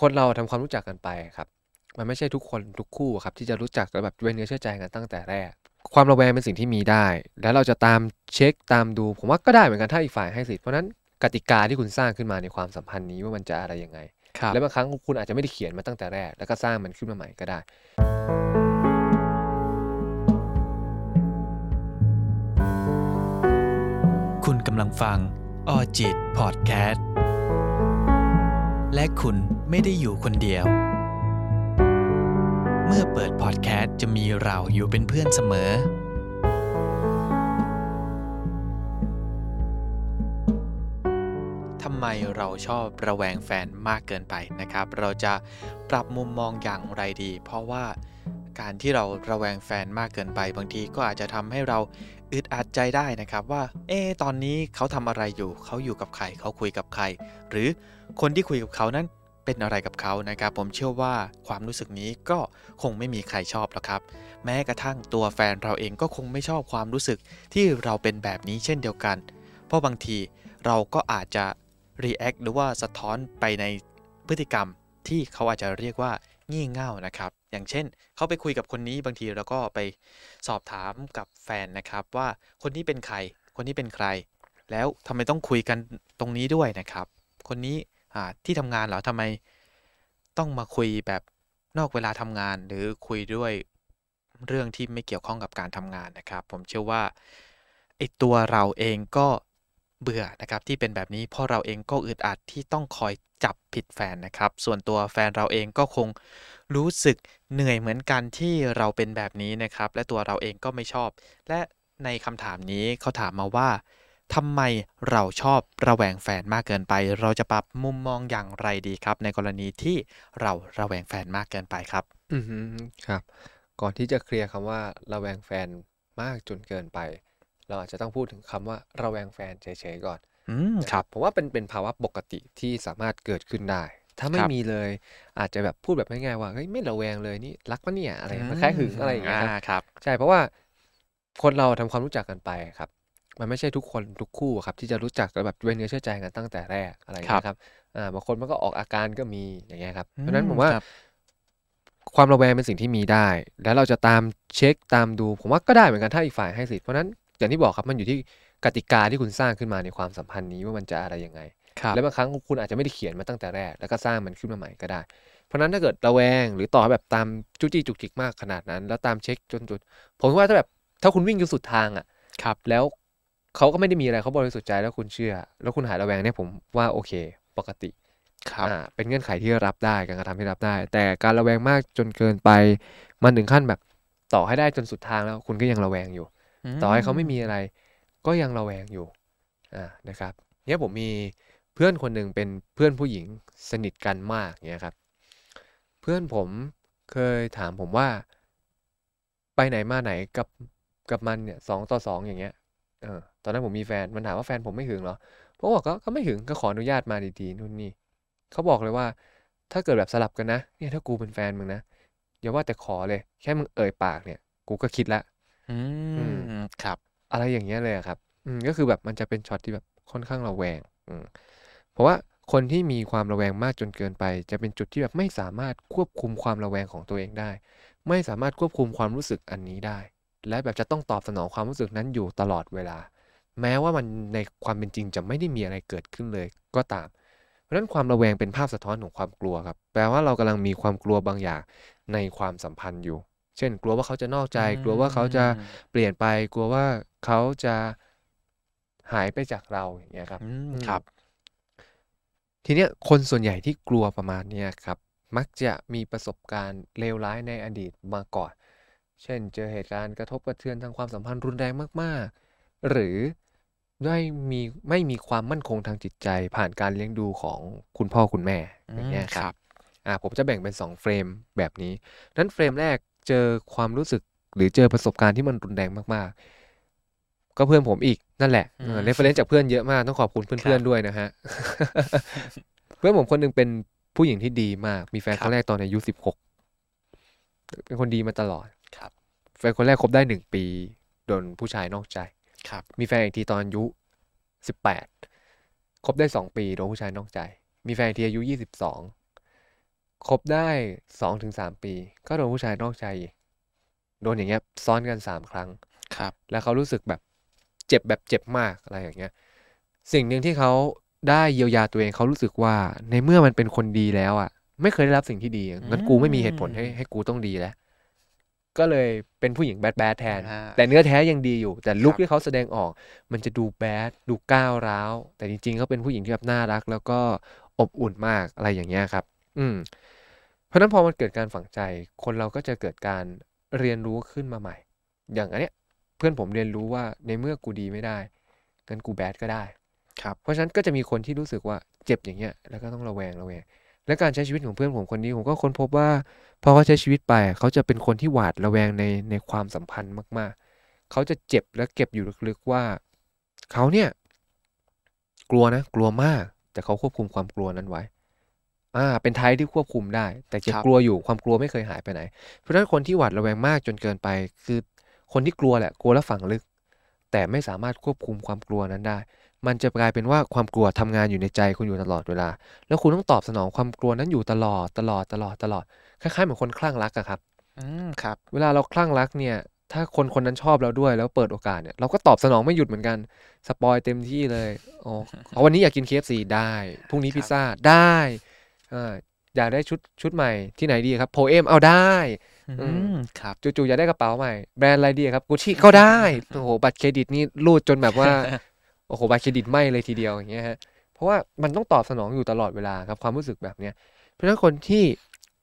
คนเราทำความรู้จักกันไปครับ มันไม่ใช่ทุกคนทุกคู่ครับ ที่จะรู้จักแล้วแบบเป็นเนื้อเชื่อใจกันตั้งแต่แรก ความระแวงเป็นสิ่งที่มีได้ แล้วเราจะตามเช็คตามดู ผมว่าก็ได้เหมือนกันถ้าอีกฝ่ายให้สิทธิ์เพราะนั้นกติกาที่คุณสร้างขึ้นมาในความสัมพันธ์นี้ว่ามันจะอะไรยังไงครับและบางครั้งคุณอาจจะไม่ได้เขียนมาตั้งแต่แรก แล้วก็สร้างมันขึ้นมาใหม่ก็ได้ คุณกำลังฟังออจิตพอดแคสต์และคุณ ไม่ได้อยู่คนเดียว เมื่อเปิดพอดแคสต์จะมีเราอยู่เป็นเพื่อนเสมอ ทำไมเราชอบระแวงแฟนมากเกินไปนะครับ เราจะปรับมุมมองอย่างไรดี เพราะว่าการที่เราระแวงแฟนมากเกินไปบางทีก็อาจจะทำให้เราอึดอัดใจได้นะครับว่า เอ๊ตอนนี้เขาทำอะไรอยู่ เขาอยู่กับใคร เขาคุยกับใคร หรือคนที่คุยกับเขานั้น เป็นอะไรกับเขานะครับ ผมเชื่อว่าความรู้สึกนี้ก็คงไม่มีใครชอบหรอกครับ แม้กระทั่งตัวแฟนเราเองก็คงไม่ชอบความรู้สึกที่เราเป็นแบบนี้เช่นเดียวกัน เพราะบางทีเราก็อาจจะ react หรือว่าสะท้อนไปในพฤติกรรมที่เขาอาจจะเรียกว่างี่เง่านะครับ อย่างเช่น เขาไปคุยกับคนนี้บางทีเราก็ไปสอบถามกับแฟนนะครับ ว่าคนนี้เป็นใคร คนนี้เป็นใคร แล้วทำไมต้องคุยกันตรงนี้ด้วยนะครับ คนนี้ ที่ทำงานเหรอทำไมต้องมาคุยแบบนอกเวลาทำงาน หรือคุยด้วยเรื่องที่ไม่เกี่ยวข้องกับการทำงานนะครับ ผมเชื่อว่าไอตัวเราเองก็เบื่อนะครับที่เป็นแบบนี้เพราะเราเองก็อึดอัดที่ต้องคอยจับผิดแฟนนะครับ ส่วนตัวแฟนเราเองก็คงรู้สึกเหนื่อยเหมือนกันที่เราเป็นแบบนี้นะครับ และตัวเราเองก็ไม่ชอบ และในคำถามนี้เขาถามมาว่า ทำไมเราชอบระแวงแฟนมากเกินไป เราจะปรับมุมมองอย่างไรดีครับ ในกรณีที่เราระแวงแฟนมากเกินไปครับ อือฮึครับ ก่อนที่จะเคลียร์คำว่า ระแวงแฟนมากจนเกินไป เราอาจจะต้องพูดถึงคำว่า ระแวงแฟนเฉยๆก่อน อืมนะครับผมว่าเป็นเป็นภาวะปกติที่สามารถเกิดขึ้นได้ ถ้าไม่ครับมีเลย อาจจะแบบพูดแบบง่ายๆว่าเฮ้ยไม่ระแวงเลยนี่รักปะเนี่ยอะไรมันคล้ายหึงอะไรอย่างเงี้ยครับครับใช่เพราะว่าคนเราทำความรู้จักกันไปครับ มันไม่ใช่ทุกคนทุกคู่ครับที่จะรู้จักแล้วแบบเป็นเนื้อเชื่อใจกันตั้งแต่แรกอะไรอย่างเงี้ยครับอ่าบางคนมันก็ออกอาการก็มีอย่างเงี้ยครับเพราะฉะนั้นผมว่าครับความระแวงเป็นสิ่งที่มีได้ แล้วเราจะตามเช็คตามดู ผมว่าก็ได้เหมือนกันถ้าอีกฝ่ายให้สิทธิ์เพราะฉะนั้นอย่างที่บอกครับมันอยู่ที่กติกาที่คุณสร้างขึ้นมาในความสัมพันธ์นี้ว่ามันจะอะไรยังไงครับและบางครั้งคุณอาจจะไม่ได้เขียนมาตั้งแต่แรก แล้วก็สร้างมันขึ้นมาใหม่ก็ได้ เพราะฉะนั้นถ้าเกิดระแวงหรือต่อให้แบบตามจุกจิกจุกจิกมากขนาดนั้น แล้วตามเช็คจนจุด ผมว่าถ้าแบบถ้าคุณวิ่งจนสุดทางอะครับแล้ว เขาก็ไม่ได้มีอะไรเขาบริสุทธิ์ใจแล้วคุณเชื่อ แล้วคุณหายระแวงเนี่ยผมว่าโอเค ปกติครับอ่าเป็นเงื่อนไขที่รับได้การกระทำที่รับได้ แต่การระแวงมากจนเกินไป มันถึงขั้นแบบต่อให้ได้จนสุดทางแล้ว คุณก็ยังระแวงอยู่ ต่อให้เขาไม่มีอะไร ก็ยังระแวงอยู่อ่านะครับเนี่ยผมมีเพื่อนคนหนึ่งเป็นเพื่อนผู้หญิงสนิทกันมากเนี่ยครับ เพื่อนผมเคยถามผมว่า ไปไหนมาไหนกับกับมันเนี่ยสองต่อสองอย่างเงี้ย เออตอนนั้นผมมีแฟนมันถามว่าแฟนผมไม่หึงเหรอผมบอกก็ก็ไม่หึงก็ขออนุญาตมาดีๆนู่นนี่เขาบอกเลยว่า ถ้าเกิดแบบสลับกันนะ เนี่ยถ้ากูเป็นแฟนมึงนะอย่าว่าแต่ขอเลย แค่มึงเอ่ยปากเนี่ย กูก็คิดละอือืมครับ อะไรอย่างเงี้ยเลยอะครับ อืมก็คือแบบมันจะเป็นช็อตที่แบบค่อนข้างระแวง อืมเพราะว่าคนที่มีความระแวงมากจนเกินไป จะเป็นจุดที่แบบไม่สามารถควบคุมความระแวงของตัวเองได้ ไม่สามารถควบคุมความรู้สึกอันนี้ได้ และแบบจะต้องตอบสนองความรู้สึกนั้นอยู่ตลอดเวลา แม้ว่ามันในความเป็นจริงจะไม่ได้มีอะไรเกิดขึ้นเลยก็ตาม เพราะฉะนั้นความระแวงเป็นภาพสะท้อนของความกลัวครับ แปลว่าเรากำลังมีความกลัวบางอย่างในความสัมพันธ์อยู่ เช่น กลัวว่าเขาจะนอกใจ กลัวว่าเขาจะอืมเปลี่ยนไป กลัวว่าเขาจะหายไปจากเราอย่างเงี้ยครับอืมอืมครับ ทีเนี้ยคนส่วนใหญ่ที่กลัวประมาณเนี้ยครับ มักจะมีประสบการณ์เลวร้ายในอดีตมาก่อน เช่น เจอเหตุการณ์กระทบกระเทือนทางความสัมพันธ์รุนแรงมากๆ หรือได้มีไม่มีความมั่นคงทางจิตใจ ผ่านการเลี้ยงดูของคุณพ่อคุณแม่อย่างเงี้ยอืมคครัรับบอ่าผมจะแบ่งเป็นสอง frame แบบนี้นั้น frame แรกเจอความรู้สึกหรือเจอประสบการณ์ที่มันรุนแรงมากๆ ก็เพื่อนผมอีกนั่นแหละอืม reference จากเพื่อนเยอะมากต้องขอบคุณเพื่รัอนบด้วยนะฮะเพื่อนผมคนหนึ่งเป็นผู้หญิงที่ดีมาก มีแฟนคครับรั้งแรกครับตอนอายุสิบหกเป็นคนดีมาตลอดครับ แฟนคนแรกคบได้หนึ่งปีโดนผู้ชายนอกใจ ครับ มีแฟนอีกทีตอนอายุสิบแปดคบได้สองปีโดนผู้ชายนอกใจ มีแฟนอีกทีอายุยี่สิบสองคบได้สองถึงสามปี ก็โดนผู้ชายนอกใจอีกโดนอย่างเงี้ยซ้อนกันสามครั้ง ครับ แล้วเขารู้สึกแบบเจ็บแบบเจ็บมากอะไรอย่างเงี้ย สิ่งหนึ่งที่เขาได้เยียวยาตัวเองเขารู้สึกว่าในเมื่อมันเป็นคนดีแล้วอะ ไม่เคยได้รับสิ่งที่ดีงั้นกูไม่มีเหตุผลให้ให้กูต้องดีแล้ว ก็เลยเป็นผู้หญิงแบดแบดแทนอ่าแต่เนื้อแท้ยังดีอยู่ แต่ลุคครับที่เขาแสดงออก มันจะดูแบดดูก้าวร้าว แต่จริงๆเขาเป็นผู้หญิงที่แบบน่ารัก แล้วก็อบอุ่นมากอะไรอย่างเงี้ยครับ อืมเพราะฉะนั้นพอมันเกิดการฝังใจ คนเราก็จะเกิดการเรียนรู้ขึ้นมาใหม่ อย่างอันเนี้ย เพื่อนผมเรียนรู้ว่าในเมื่อกูดีไม่ได้งั้นกูแบดก็ได้ครับเพราะฉะนั้นก็จะมีคนที่รู้สึกว่าเจ็บอย่างเงี้ย แล้วก็ต้องระแวงระแวง และการใช้ชีวิตของเพื่อนผมคนนี้ผมก็ค้นพบว่าพอเขาใช้ชีวิตไปเขาจะเป็นคนที่หวาดระแวงในในความสัมพันธ์มากๆ เขาจะเจ็บและเก็บอยู่ลึกๆว่า เขาเนี่ย กลัวนะกลัวมาก แต่เขาควบคุมความกลัวนั้นไว้ อ่า เป็นไทป์ที่ควบคุมได้ แต่จ็บครับกลัวอยู่ความกลัวไม่เคยหายไปไหน เพราะฉะนั้นคนที่หวาดระแวงมากจนเกินไป คือคนที่กลัวแหละ กลัวแล้วฝังลึก แต่ไม่สามารถควบคุมความกลัวนั้นได้ มันจะกลายเป็นว่าความกลัวทำงานอยู่ในใจคุณอยู่ตลอดเวลา แล้วคุณต้องตอบสนองความกลัวนั้นอยู่ตลอดตลอดตลอดตลอดคล้ายๆเหมือนคนคลั่งรักอะครับ อืมครับ เวลาเราคลั่งรักเนี่ย ถ้าคนคนนั้นชอบเราด้วยแล้วเปิดโอกาสเนี่ยเราก็ตอบสนองไม่หยุดเหมือนกันสปอยเต็มที่เลยอ๋อเอาวันนี้อยากกิน KFC ได้พรุ่งนี้ครับพิซซ่าได้อ่าอยากได้ชุดชุดใหม่ที่ไหนดีครับโพเอมเอาได้อือืมมครับจู่ๆอยากได้กระเป๋าใหม่ แบรนด์อะไรดีครับกุชชี่ก็ได้โอ้โหบัตรเครดิตนี่รูดจนแบบว่า โอ้โหบัตรเครดิตไหมเลยทีเดียวอย่างเงี้ยฮะเพราะว่ามันต้องตอบสนองอยู่ตลอดเวลาครับความรู้สึกแบบเนี้ยเพราะฉะนั้นคนที่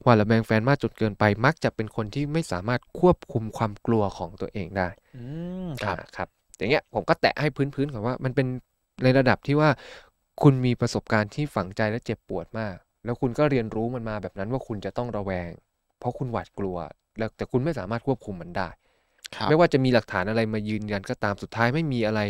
หวาดระแวงแฟนมากจนเกินไปมักจะเป็นคนที่ไม่สามารถควบคุมความกลัวของตัวเองได้อืมครับอ่าครับอย่างเงี้ยผมก็แตะให้พื้นๆก่อนว่ามันเป็นในระดับที่ว่าคุณมีประสบการณ์ที่ฝังใจและเจ็บปวดมาก แล้วคุณก็เรียนรู้มันมาแบบนั้นว่าคุณจะต้องระแวง เพราะคุณหวาดกลัว แล้วแต่คุณไม่สามารถควบคุมมันได้ครับ ไม่ว่าจะมีหลักฐานอะไรมายืนยันก็ตามสุดท้ายไม่มีอะไร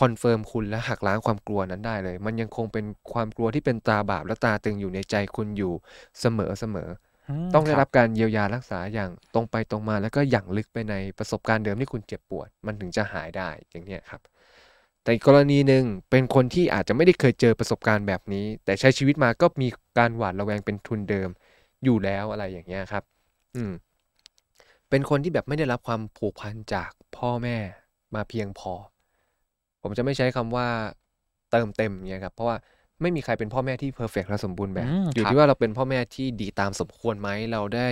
confirm คุณและหักล้างความกลัวนั้นได้เลย มันยังคงเป็นความกลัวที่เป็นตราบาปและตราตรึงอยู่ในใจคุณอยู่เสมอเสมอมต้องได้ครับการเยียวยารักษาอย่างตรงไปตรงมา แล้วก็อย่างลึกไปในประสบการณ์เดิมที่คุณเจ็บปวด มันถึงจะหายได้อย่างเนี้ยครับ แต่อีกกรณีหนึ่งเป็นคนที่อาจจะไม่ได้เคยเจอประสบการณ์แบบนี้ แต่ใช้ชีวิตมาก็มีการหวาดระแวงเป็นทุนเดิมอยู่แล้วอะไรอย่างเงี้ยครับ อืม เป็นคนที่แบบไม่ได้รับความผูกพันจากพ่อแม่มาเพียงพอ ผมจะไม่ใช้คำว่าเติมเต็มอย่างเงี้ยครับ เพราะว่าไม่มีใครเป็นพ่อแม่ที่เพอร์เฟกและสมบูรณ์แบบอืมอยู่ครับที่ว่าเราเป็นพ่อแม่ที่ดีตามสมควรไหม เราได้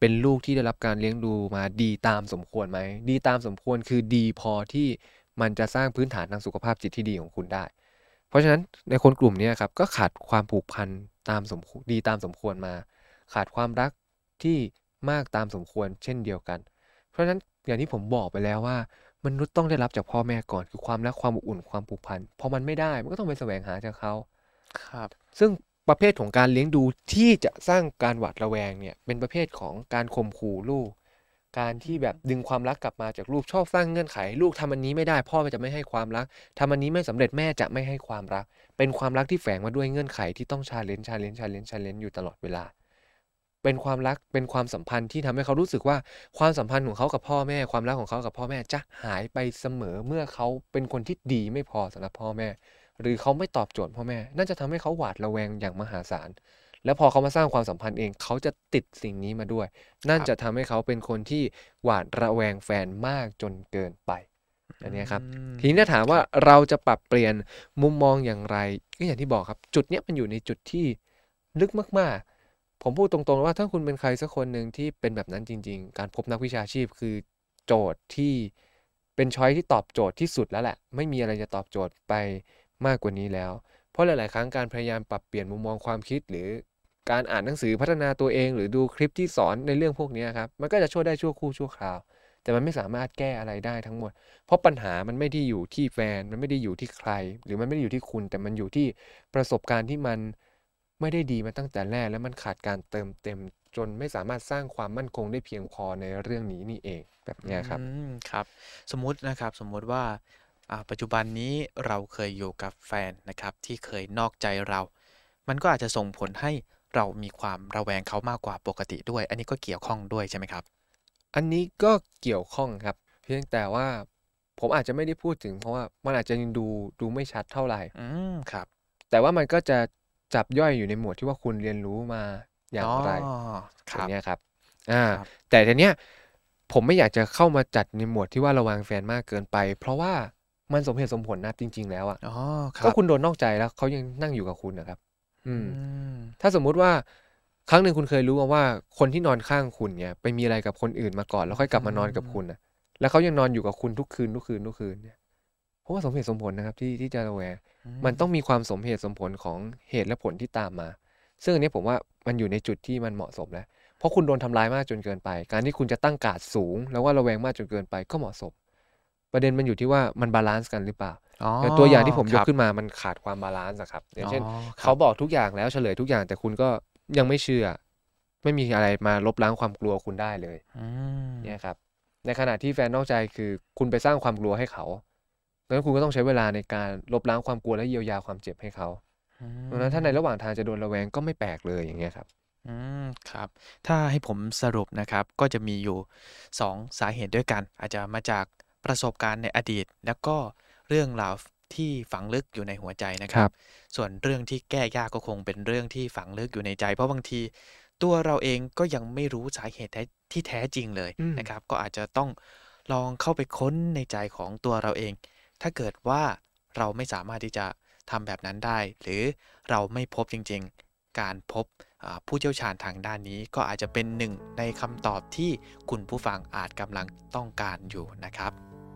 เป็นลูกที่ได้รับการเลี้ยงดูมาดีตามสมควรไหม ดีตามสมควรคือดีพอที่มันจะสร้างพื้นฐานทางสุขภาพจิตที่ดีของคุณได้ เพราะฉะนั้นในคนกลุ่มเนี้ยครับก็ขาดความผูกพันตามสมควรดีตามสมควรมา ขาดความรักที่ มากตามสมควรเช่นเดียวกัน เพราะฉะนั้นอย่างที่ผมบอกไปแล้วว่ามนุษย์ต้องได้รับจากพ่อแม่ก่อนคือความรักความอบอุ่นความผูกพันพอมันไม่ได้มันก็ต้องไปแสวงหาจากเขาครับ ซึ่งประเภทของการเลี้ยงดูที่จะสร้างการหวาดระแวงเนี่ยเป็นประเภทของการข่มขู่ลูก การที่แบบดึงความรักกลับมาจากลูกชอบสร้างเงื่อนไข ลูกทำอันนี้ไม่ได้ พ่อจะไม่ให้ความรักทำอันนี้ไม่สำเร็จแม่จะไม่ให้ความรัก เป็นความรักที่แฝงมาด้วยเงื่อนไขที่ต้อง challenge challenge challenge challenge อยู่ตลอดเวลา เป็นความรักเป็นความสัมพันธ์ที่ทำให้เขารู้สึกว่าความสัมพันธ์ของเขากับพ่อแม่ ความรักของเขากับพ่อแม่จะหายไปเสมอเมื่อเขาเป็นคนที่ดีไม่พอสำหรับพ่อแม่ หรือเขาไม่ตอบโจทย์พ่อแม่นั่นจะทำให้เขาหวาดระแวงอย่างมหาศาลแล้วพอเขามาสร้างความสัมพันธ์เองเขาจะติดสิ่งนี้มาด้วย นั่นครับจะทำให้เขาเป็นคนที่หวาดระแวงแฟนมากจนเกินไปอันเนี้ยครับอืมทีนี้ถ้าถามว่าเราจะปรับเปลี่ยนมุมมองอย่างไรก็อย่างที่บอกครับ จุดเนี้ยมันอยู่ในจุดที่ลึกมากๆ ผมพูดตรงๆว่าถ้าคุณเป็นใครสักคนหนึ่งที่เป็นแบบนั้นจริง ๆ การพบนักวิชาชีพคือโจทย์ที่เป็นช้อยที่ตอบโจทย์ที่สุดแล้วแหละ ไม่มีอะไรจะตอบโจทย์ไปมากกว่านี้แล้ว เพราะหลาย ๆ ครั้งการพยายามปรับเปลี่ยนมุมมองความคิด หรือการอ่านหนังสือพัฒนาตัวเอง หรือดูคลิปที่สอนในเรื่องพวกนี้ครับมันก็จะช่วยได้ชั่วครู่ชั่วคราว แต่มันไม่สามารถแก้อะไรได้ทั้งหมด เพราะปัญหามันไม่ได้อยู่ที่แฟน มันไม่ได้อยู่ที่ใคร หรือมันไม่ได้อยู่ที่คุณ แต่มันอยู่ที่ประสบการณ์ที่มัน ไม่ได้ดีมาตั้งแต่แรกแล้วมันขาดการเติมเต็มจนไม่สามารถสร้างความมั่นคงได้เพียงพอในเรื่องนี้นี่เองแบบเนี้ยครับอืมครับ สมมุตินะครับสมมุติว่าอ่าปัจจุบันนี้เราเคยอยู่กับแฟนนะครับ ที่เคยนอกใจเรา มันก็อาจจะส่งผลให้เรามีความระแวงเขามากกว่าปกติด้วย อันนี้ก็เกี่ยวข้องด้วยใช่ไหมครับ อันนี้ก็เกี่ยวข้องครับ เพียงแต่ว่าผมอาจจะไม่ได้พูดถึงเพราะว่ามันอาจจะยังดูดูไม่ชัดเท่าไหร่อืมครับ แต่ว่ามันก็จะ จับย่อยอยู่ในหมวดที่ว่าคุณเรียนรู้มาอย่างไรอ๋อคอรับย่างเงี้ยครับอ่าครับแต่ทีเนี้ยผมไม่อยากจะเข้ามาจัดในหมวดที่ว่าระวังแฟนมากเกินไป เพราะว่ามันสมเหตุสมผลนะจริง ๆ แล้วอะอ๋อครัก็บคุณโดนนอกใจแล้วเขายังนั่งอยู่กับคุณนะครับอืมอืม ถ้าสมมุติว่าครั้งหนึ่งคุณเคยรู้มาว่า คนที่นอนข้างคุณเนี่ย ไปมีอะไรกับคนอื่นมาก่อน แล้วค่อยกลับมานอนกับคุณนะแล้วเขายังนอนอยู่กับคุณทุกคืนทุกคืนทุกคืนเนี่ยเพราะว่าสมเหตุสมผลนะครับที่ที่จะระแวง มันต้องมีความสมเหตุสมผลของเหตุและผลที่ตามมา ซึ่งอันนี้ผมว่ามันอยู่ในจุดที่มันเหมาะสมแล้ว เพราะคุณโดนทำร้ายมากจนเกินไป การที่คุณจะตั้งการ์ดสูง แล้วหวาดระแวงมากจนเกินไปก็เหมาะสม ประเด็นมันอยู่ที่ว่ามัน balance กันหรือเปล่าอ๋ออย่างตัวอย่างที่ผมยกกลับขึ้นมามันขาดความ balance อะครับ อย่างเช่นอ๋อครับเขาบอกทุกอย่างแล้วเฉลยทุกอย่างแต่คุณก็ยังไม่เชื่อ ไม่มีอะไรมาลบล้างความกลัวคุณได้เลยอืมเนี่ยครับ ในขณะที่แฟนนอกใจคือคุณไปสร้างความกลัวให้เขา ดังนั้นคุณก็ต้องใช้เวลาในการลบล้างความกลัวและเยียวยาความเจ็บให้เขาอืมดังนั้นถ้าในระหว่างทางจะโดนระแวงก็ไม่แปลกเลยอย่างเงี้ยครับ อืมครับ ถ้าให้ผมสรุปนะครับ ก็จะมีอยู่สองสาเหตุด้วยกัน อาจจะมาจากประสบการณ์ในอดีต แล้วก็เรื่องราวที่ฝังลึกอยู่ในหัวใจนะคครัรับบส่วนเรื่องที่แก้ยากก็คงเป็นเรื่องที่ฝังลึกอยู่ในใจ เพราะบางที ตัวเราเองก็ยังไม่รู้สาเหตุแท้ที่แท้จริงเลยอืมนะครับ ก็อาจจะต้องลองเข้าไปค้นในใจของตัวเราเอง ถ้าเกิดว่าเราไม่สามารถที่จะทำแบบนั้นได้ หรือเราไม่พบจริงๆ การพบผู้เชี่ยวชาญทางด้านนี้ก็อาจจะเป็นหนึ่งในคำตอบที่คุณผู้ฟังอาจกำลังต้องการอยู่นะครับ